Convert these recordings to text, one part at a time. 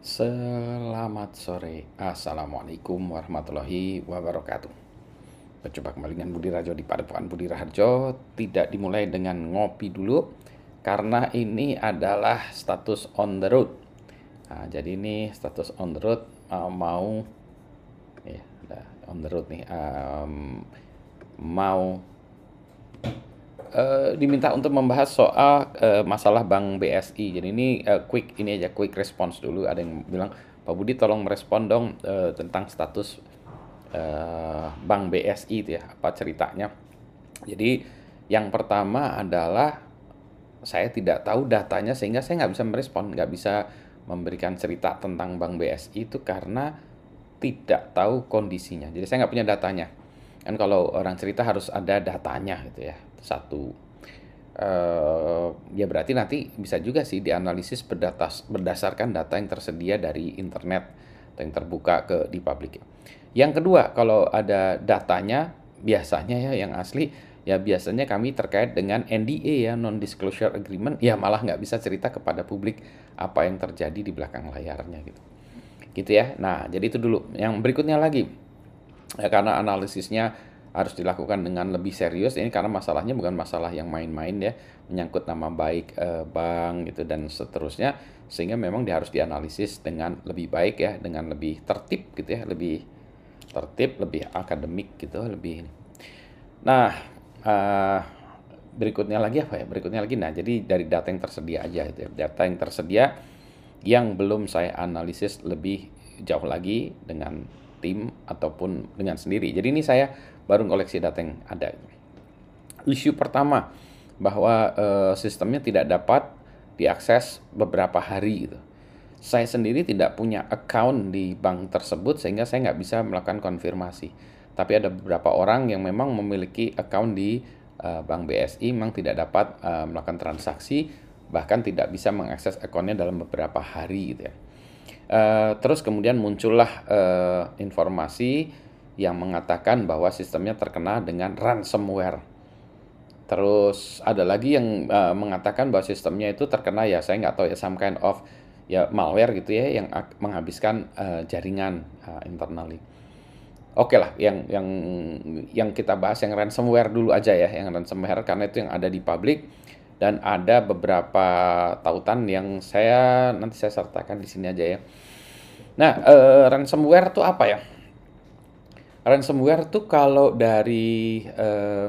Selamat sore, Assalamualaikum warahmatullahi wabarakatuh. Berjumpa kembali dengan Budi Rajo di Padepokan Budi Raharjo. Tidak dimulai dengan ngopi dulu Karena ini adalah status on the road. Nah, Jadi ini status on the road uh, Mau ya, On the road nih. Um, Mau uh, diminta untuk membahas soal uh, masalah Bank BSI. Jadi ini uh, quick ini aja quick response dulu. Ada yang bilang Pak Budi tolong merespon dong uh, tentang status uh, Bank BSI itu ya apa ceritanya. Jadi yang pertama adalah saya tidak tahu datanya sehingga saya nggak bisa merespon, nggak bisa memberikan cerita tentang Bank BSI itu karena tidak tahu kondisinya. Jadi saya nggak punya datanya. Kan kalau orang cerita harus ada datanya gitu ya satu. Uh, ya berarti nanti bisa juga sih dianalisis berdatas, berdasarkan data yang tersedia dari internet atau yang terbuka ke di publik. Yang kedua, kalau ada datanya biasanya ya yang asli ya biasanya kami terkait dengan NDA ya non disclosure agreement ya malah nggak bisa cerita kepada publik apa yang terjadi di belakang layarnya gitu. Gitu ya. Nah jadi itu dulu. Yang berikutnya lagi ya, karena analisisnya harus dilakukan dengan lebih serius. Ini karena masalahnya bukan masalah yang main-main ya menyangkut nama baik e, bank gitu dan seterusnya sehingga memang dia harus dianalisis dengan lebih baik ya dengan lebih tertib gitu ya lebih tertib lebih akademik gitu lebih nah e, berikutnya lagi apa ya? Berikutnya lagi. Nah jadi dari data yang tersedia aja itu ya. Data yang tersedia yang belum saya analisis lebih jauh lagi dengan tim ataupun dengan sendiri jadi ini saya baru koleksi data yang ada. Isu pertama bahwa e, sistemnya tidak dapat diakses beberapa hari gitu. Saya sendiri tidak punya account di bank tersebut sehingga saya nggak bisa melakukan konfirmasi. Tapi ada beberapa orang yang memang memiliki account di e, bank BSI memang tidak dapat e, melakukan transaksi bahkan tidak bisa mengakses akunnya dalam beberapa hari gitu ya. Uh, terus kemudian muncullah uh, informasi yang mengatakan bahwa sistemnya terkena dengan ransomware. Terus ada lagi yang uh, mengatakan bahwa sistemnya itu terkena ya saya nggak tahu ya some kind of ya malware gitu ya yang menghabiskan uh, jaringan uh, internally. Oke okay lah, yang yang yang kita bahas yang ransomware dulu aja ya, yang ransomware karena itu yang ada di publik dan ada beberapa tautan yang saya nanti saya sertakan di sini aja ya. Nah, uh, ransomware itu apa ya? ransomware tuh kalau dari uh,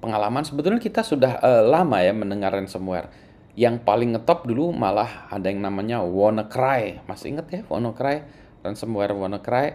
pengalaman sebetulnya kita sudah uh, lama ya mendengar ransomware. Yang paling ngetop dulu malah ada yang namanya WannaCry. Masih inget ya WannaCry? Ransomware WannaCry.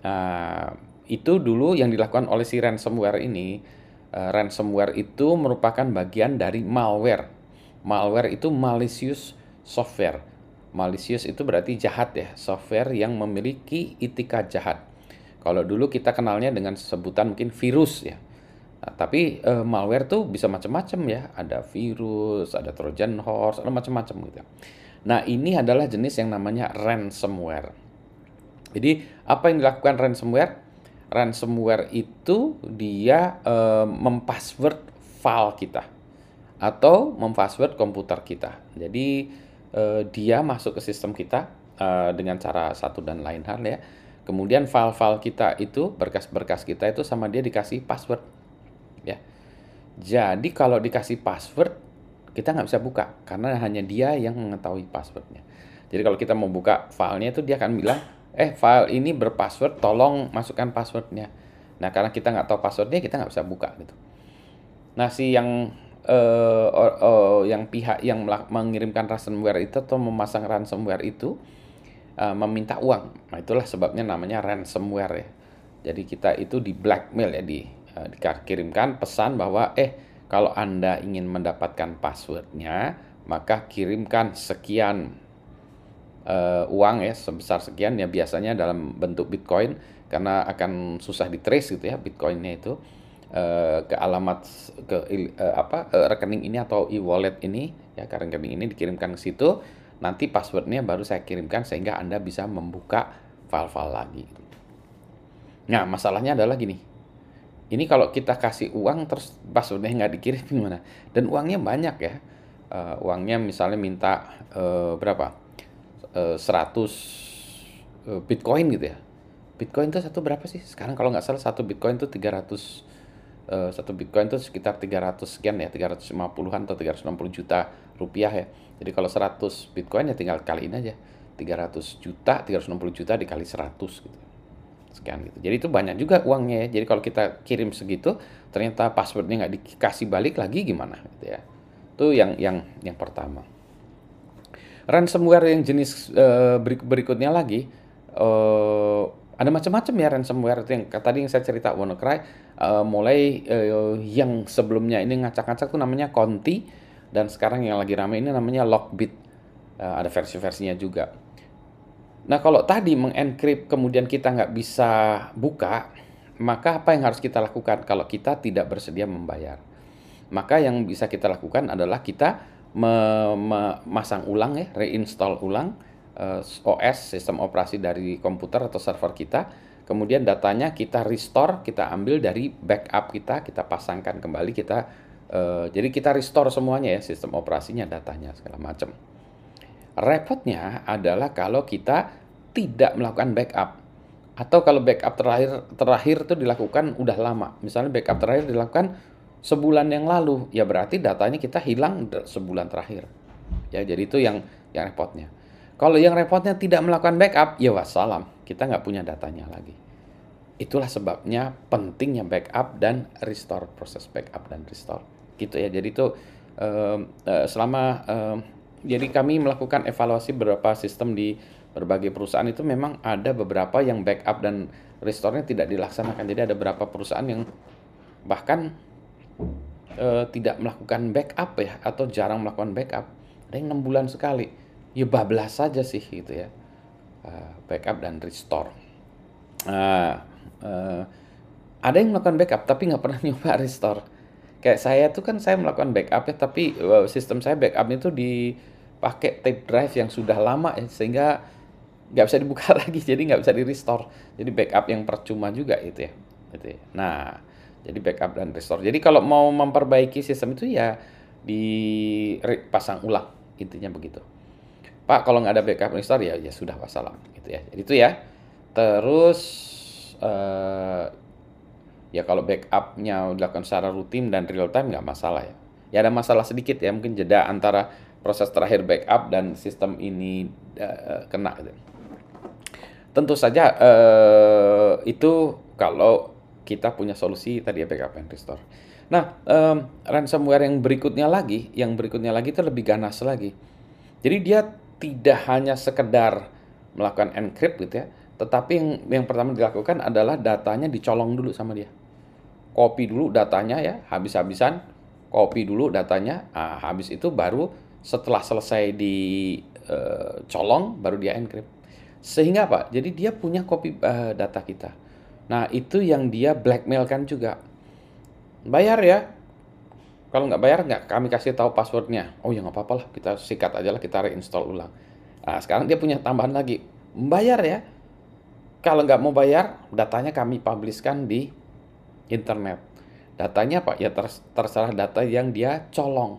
Uh, itu dulu yang dilakukan oleh si ransomware ini. Uh, ransomware itu merupakan bagian dari malware. Malware itu malicious software. Malicious itu berarti jahat ya, software yang memiliki itika jahat. Kalau dulu kita kenalnya dengan sebutan mungkin virus ya. Nah, tapi e, malware tuh bisa macam-macam ya. Ada virus, ada trojan horse, ada macam-macam gitu. Nah, ini adalah jenis yang namanya ransomware. Jadi, apa yang dilakukan ransomware? Ransomware itu dia e, mempassword file kita atau mempassword komputer kita. Jadi, e, dia masuk ke sistem kita e, dengan cara satu dan lain hal ya Kemudian file-file kita itu, berkas-berkas kita itu sama dia dikasih password. Ya. Jadi kalau dikasih password, kita nggak bisa buka karena hanya dia yang mengetahui passwordnya. Jadi kalau kita mau buka filenya itu dia akan bilang, eh file ini berpassword, tolong masukkan passwordnya. Nah karena kita nggak tahu passwordnya, kita nggak bisa buka gitu. Nah si yang uh, uh, uh, yang pihak yang mengirimkan ransomware itu atau memasang ransomware itu uh, meminta uang. Nah, itulah sebabnya namanya ransomware ya. Jadi kita itu di blackmail ya di uh, dikirimkan pesan bahwa eh kalau Anda ingin mendapatkan passwordnya, maka kirimkan sekian uh, uang ya sebesar sekian ya biasanya dalam bentuk Bitcoin karena akan susah di trace gitu ya Bitcoinnya itu uh, ke alamat ke uh, apa uh, rekening ini atau e-wallet ini ya ke rekening ini dikirimkan ke situ nanti passwordnya baru saya kirimkan sehingga Anda bisa membuka file-file lagi. Nah, masalahnya adalah gini. Ini kalau kita kasih uang terus passwordnya nggak dikirim gimana? Dan uangnya banyak ya. Uh, uangnya misalnya minta uh, berapa? Uh, 100 uh, Bitcoin gitu ya. Bitcoin itu satu berapa sih? Sekarang kalau nggak salah satu Bitcoin itu 300 uh, satu Bitcoin itu sekitar 300 sekian ya, 350-an atau 360 juta rupiah ya. Jadi kalau 100 Bitcoin ya tinggal kaliin aja. 300 juta, 360 juta dikali 100 gitu. Sekian gitu. Jadi itu banyak juga uangnya ya. Jadi kalau kita kirim segitu, ternyata passwordnya nggak dikasih balik lagi gimana gitu ya. Itu yang yang yang pertama. Ransomware yang jenis uh, berikutnya lagi uh, ada macam-macam ya ransomware. Itu yang tadi yang saya cerita WannaCry uh, mulai uh, yang sebelumnya ini ngacak-ngacak tuh namanya Conti dan sekarang yang lagi ramai ini namanya Lockbit. Uh, ada versi-versinya juga. Nah kalau tadi mengencrypt kemudian kita nggak bisa buka maka apa yang harus kita lakukan? Kalau kita tidak bersedia membayar maka yang bisa kita lakukan adalah kita memasang ulang ya reinstall ulang uh, eh, OS sistem operasi dari komputer atau server kita. Kemudian datanya kita restore kita ambil dari backup kita kita pasangkan kembali kita uh, jadi kita restore semuanya ya sistem operasinya datanya segala macam. Repotnya adalah kalau kita tidak melakukan backup. Atau kalau backup terakhir terakhir itu dilakukan udah lama. Misalnya backup terakhir dilakukan sebulan yang lalu ya berarti datanya kita hilang sebulan terakhir ya jadi itu yang yang repotnya kalau yang repotnya tidak melakukan backup, ya wassalam, kita nggak punya datanya lagi. Itulah sebabnya pentingnya backup dan restore, proses backup dan restore. Gitu ya, jadi itu uh, selama, uh, jadi kami melakukan evaluasi beberapa sistem di berbagai perusahaan itu memang ada beberapa yang backup dan restore-nya tidak dilaksanakan. Jadi ada beberapa perusahaan yang bahkan uh, tidak melakukan backup ya, atau jarang melakukan backup. Ada yang enam bulan sekali. Ya bablas saja sih gitu ya. Uh, backup dan restore. Uh, uh, ada yang melakukan backup tapi nggak pernah nyoba restore. Kayak saya tuh kan saya melakukan backup ya tapi sistem saya backup itu dipakai tape drive yang sudah lama ya sehingga nggak bisa dibuka lagi jadi nggak bisa di restore. Jadi backup yang percuma juga itu ya gitu ya. Nah jadi backup dan restore jadi kalau mau memperbaiki sistem itu ya dipasang ulang intinya begitu Pak kalau nggak ada backup install ya ya sudah wassalam gitu ya. Jadi itu ya. Terus uh, ya kalau backupnya dilakukan secara rutin dan real time nggak masalah ya. Ya ada masalah sedikit ya mungkin jeda antara proses terakhir backup dan sistem ini uh, kena. Gitu. Tentu saja uh, itu kalau kita punya solusi tadi ya backup and restore. Nah, um, ransomware yang berikutnya lagi, yang berikutnya lagi itu lebih ganas lagi. Jadi dia tidak hanya sekedar melakukan encrypt gitu ya, tetapi yang yang pertama dilakukan adalah datanya dicolong dulu sama dia. Copy dulu datanya ya, habis-habisan copy dulu datanya, nah, habis itu baru setelah selesai dicolong eh, uh, baru dia encrypt. Sehingga apa? Jadi dia punya copy uh, data kita. Nah, itu yang dia blackmailkan juga. Bayar ya, kalau nggak bayar nggak kami kasih tahu passwordnya. Oh ya nggak apa-apa lah, kita sikat aja lah, kita reinstall ulang. Nah sekarang dia punya tambahan lagi, bayar ya. Kalau nggak mau bayar, datanya kami publishkan di internet. Datanya apa? Ya ter terserah data yang dia colong.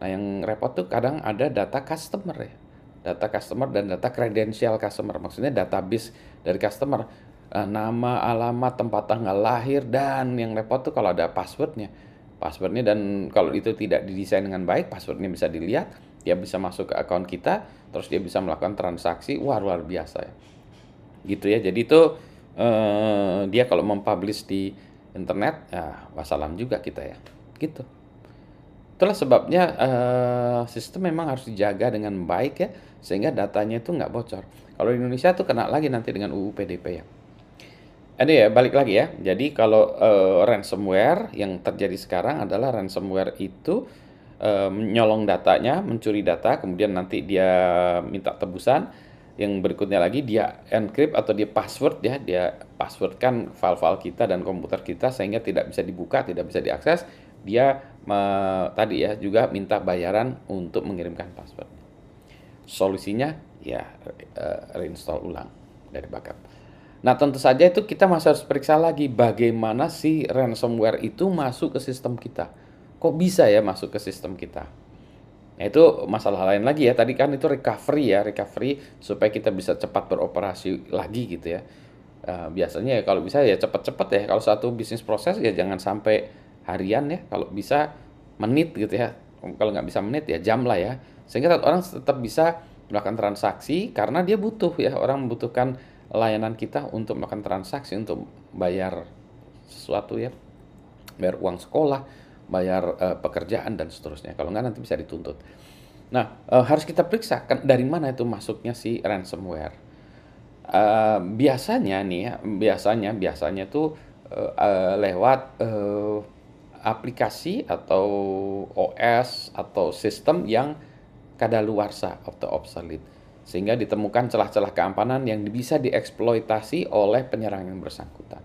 Nah yang repot tuh kadang ada data customer ya. Data customer dan data kredensial customer. Maksudnya database dari customer. Nah, nama, alamat, tempat tanggal lahir, dan yang repot tuh kalau ada passwordnya. Passwordnya dan kalau itu tidak didesain dengan baik passwordnya bisa dilihat dia bisa masuk ke akun kita terus dia bisa melakukan transaksi. Wah luar biasa ya. Gitu ya. Jadi itu eh, dia kalau mempublish di internet ya wassalam juga kita ya. Gitu. Itulah sebabnya eh, sistem memang harus dijaga dengan baik ya sehingga datanya itu nggak bocor. Kalau di Indonesia tuh kena lagi nanti dengan UU PDP ya ini ya balik lagi ya. Jadi kalau uh, ransomware yang terjadi sekarang adalah ransomware itu uh, menyolong datanya, mencuri data, kemudian nanti dia minta tebusan. Yang berikutnya lagi dia encrypt atau dia password ya, dia passwordkan file-file kita dan komputer kita sehingga tidak bisa dibuka, tidak bisa diakses. Dia uh, tadi ya juga minta bayaran untuk mengirimkan password. Solusinya ya uh, reinstall ulang dari backup. Nah tentu saja itu kita masih harus periksa lagi bagaimana si ransomware itu masuk ke sistem kita. Kok bisa ya masuk ke sistem kita? Nah, itu masalah lain lagi ya. Tadi kan itu recovery ya, recovery supaya kita bisa cepat beroperasi lagi gitu ya. Uh, biasanya ya kalau bisa ya cepat-cepat ya. Kalau satu bisnis proses ya jangan sampai harian ya. Kalau bisa menit gitu ya. Kalau nggak bisa menit ya jam lah ya. Sehingga orang tetap bisa melakukan transaksi karena dia butuh ya. Orang membutuhkan layanan kita untuk melakukan transaksi untuk bayar sesuatu ya. Bayar uang sekolah, bayar uh, pekerjaan dan seterusnya. Kalau nggak nanti bisa dituntut. Nah, uh, harus kita periksa kan dari mana itu masuknya si ransomware. Uh, biasanya nih ya, biasanya biasanya tuh uh, uh, lewat uh, aplikasi atau OS atau sistem yang kadaluarsa atau obsolete sehingga ditemukan celah-celah keamanan yang bisa dieksploitasi oleh penyerang yang bersangkutan.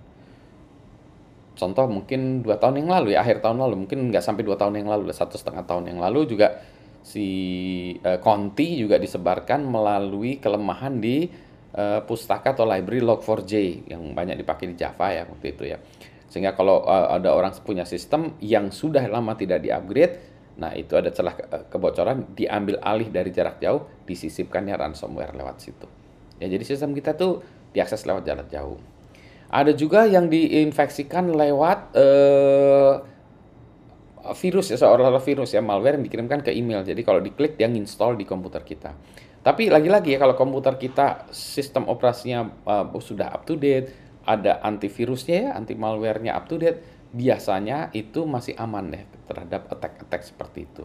Contoh mungkin dua tahun yang lalu ya akhir tahun lalu mungkin nggak sampai dua tahun yang lalu satu setengah tahun yang lalu juga si uh, juga disebarkan melalui kelemahan di uh, pustaka atau library Log4j yang banyak dipakai di Java ya waktu itu ya. Sehingga kalau uh, ada orang punya sistem yang sudah lama tidak di-upgrade nah itu ada celah kebocoran diambil alih dari jarak jauh disisipkannya ransomware lewat situ ya jadi sistem kita tuh diakses lewat jarak jauh ada juga yang diinfeksikan lewat uh, virus ya seolah-olah virus ya malware yang dikirimkan ke email. Jadi kalau diklik dia nginstall di komputer kita. Tapi lagi-lagi ya kalau komputer kita sistem operasinya uh, sudah up to date, ada antivirusnya ya, anti malwarenya up to date, biasanya itu masih aman ya terhadap attack-attack seperti itu.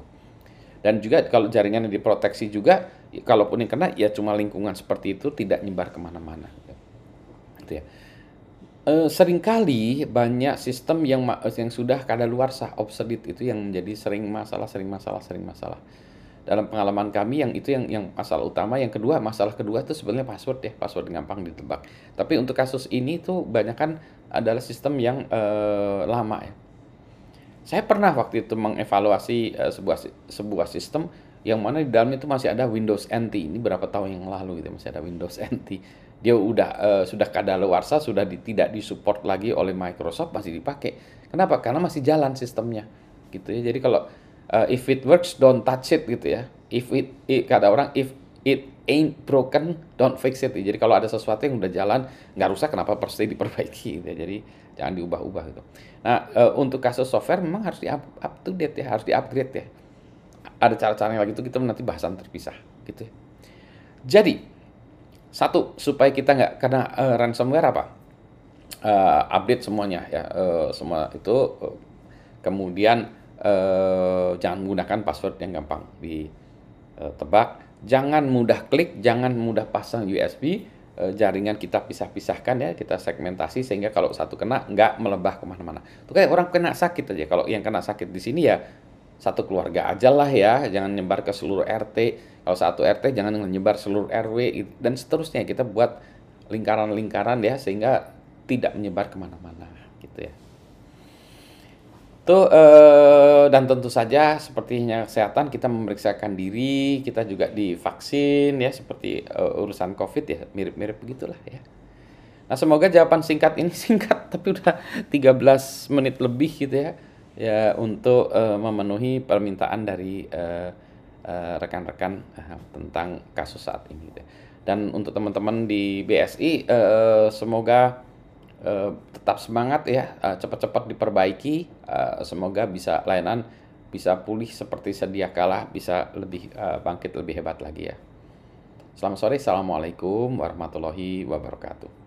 Dan juga kalau jaringan yang diproteksi juga, kalaupun yang kena ya cuma lingkungan seperti itu tidak nyebar ke mana-mana. Gitu ya uh, sering kali banyak sistem yang yang sudah kadaluarsa obsolete itu yang menjadi sering masalah sering masalah sering masalah dalam pengalaman kami yang itu yang yang masalah utama yang kedua masalah kedua itu sebenarnya password ya password gampang ditebak. Tapi untuk kasus ini tuh banyak kan adalah sistem yang uh, lama ya. Saya pernah waktu itu mengevaluasi uh, sebuah sebuah sistem yang mana di dalamnya itu masih ada Windows NT ini berapa tahun yang lalu gitu masih ada Windows NT dia udah uh, sudah kadaluarsa sudah di, tidak disupport lagi oleh Microsoft masih dipakai. Kenapa? Karena masih jalan sistemnya gitu ya. Jadi kalau uh, if it works don't touch it gitu ya if it, it kata orang if it ain't broken don't fix it jadi kalau ada sesuatu yang udah jalan nggak rusak kenapa pasti diperbaiki gitu ya. jadi jangan diubah-ubah gitu nah uh, untuk kasus software memang harus di up, to date ya harus di upgrade ya ada cara-cara yang lagi itu kita nanti bahasan terpisah gitu ya. jadi satu supaya kita nggak kena uh, ransomware apa? Uh, update semuanya ya uh, semua itu uh, kemudian uh, jangan menggunakan password yang gampang. Ditebak jangan mudah klik jangan mudah pasang USB uh, jaringan kita pisah-pisahkan ya kita segmentasi sehingga kalau satu kena nggak melebah ke mana-mana. Itu kayak orang kena sakit aja. Kalau yang kena sakit di sini ya satu keluarga aja lah ya. Jangan nyebar ke seluruh RT kalau satu RT jangan menyebar seluruh RW dan seterusnya. Kita buat lingkaran-lingkaran ya sehingga tidak menyebar ke mana-mana. Gitu ya. Tuh eh, dan tentu saja sepertinya kesehatan kita memeriksakan diri, kita juga divaksin ya seperti eh, urusan COVID ya mirip-mirip begitulah ya. Nah, semoga jawaban singkat ini singkat tapi udah 13 menit lebih gitu ya. Ya untuk eh, memenuhi permintaan dari eh, rekan-rekan uh, tentang kasus saat ini. Dan untuk teman-teman di BSI, uh, semoga uh, tetap semangat ya, uh, cepat-cepat diperbaiki. Uh, semoga bisa layanan bisa pulih seperti sedia kala, bisa lebih uh, bangkit lebih hebat lagi ya. Selamat sore, assalamualaikum warahmatullahi wabarakatuh.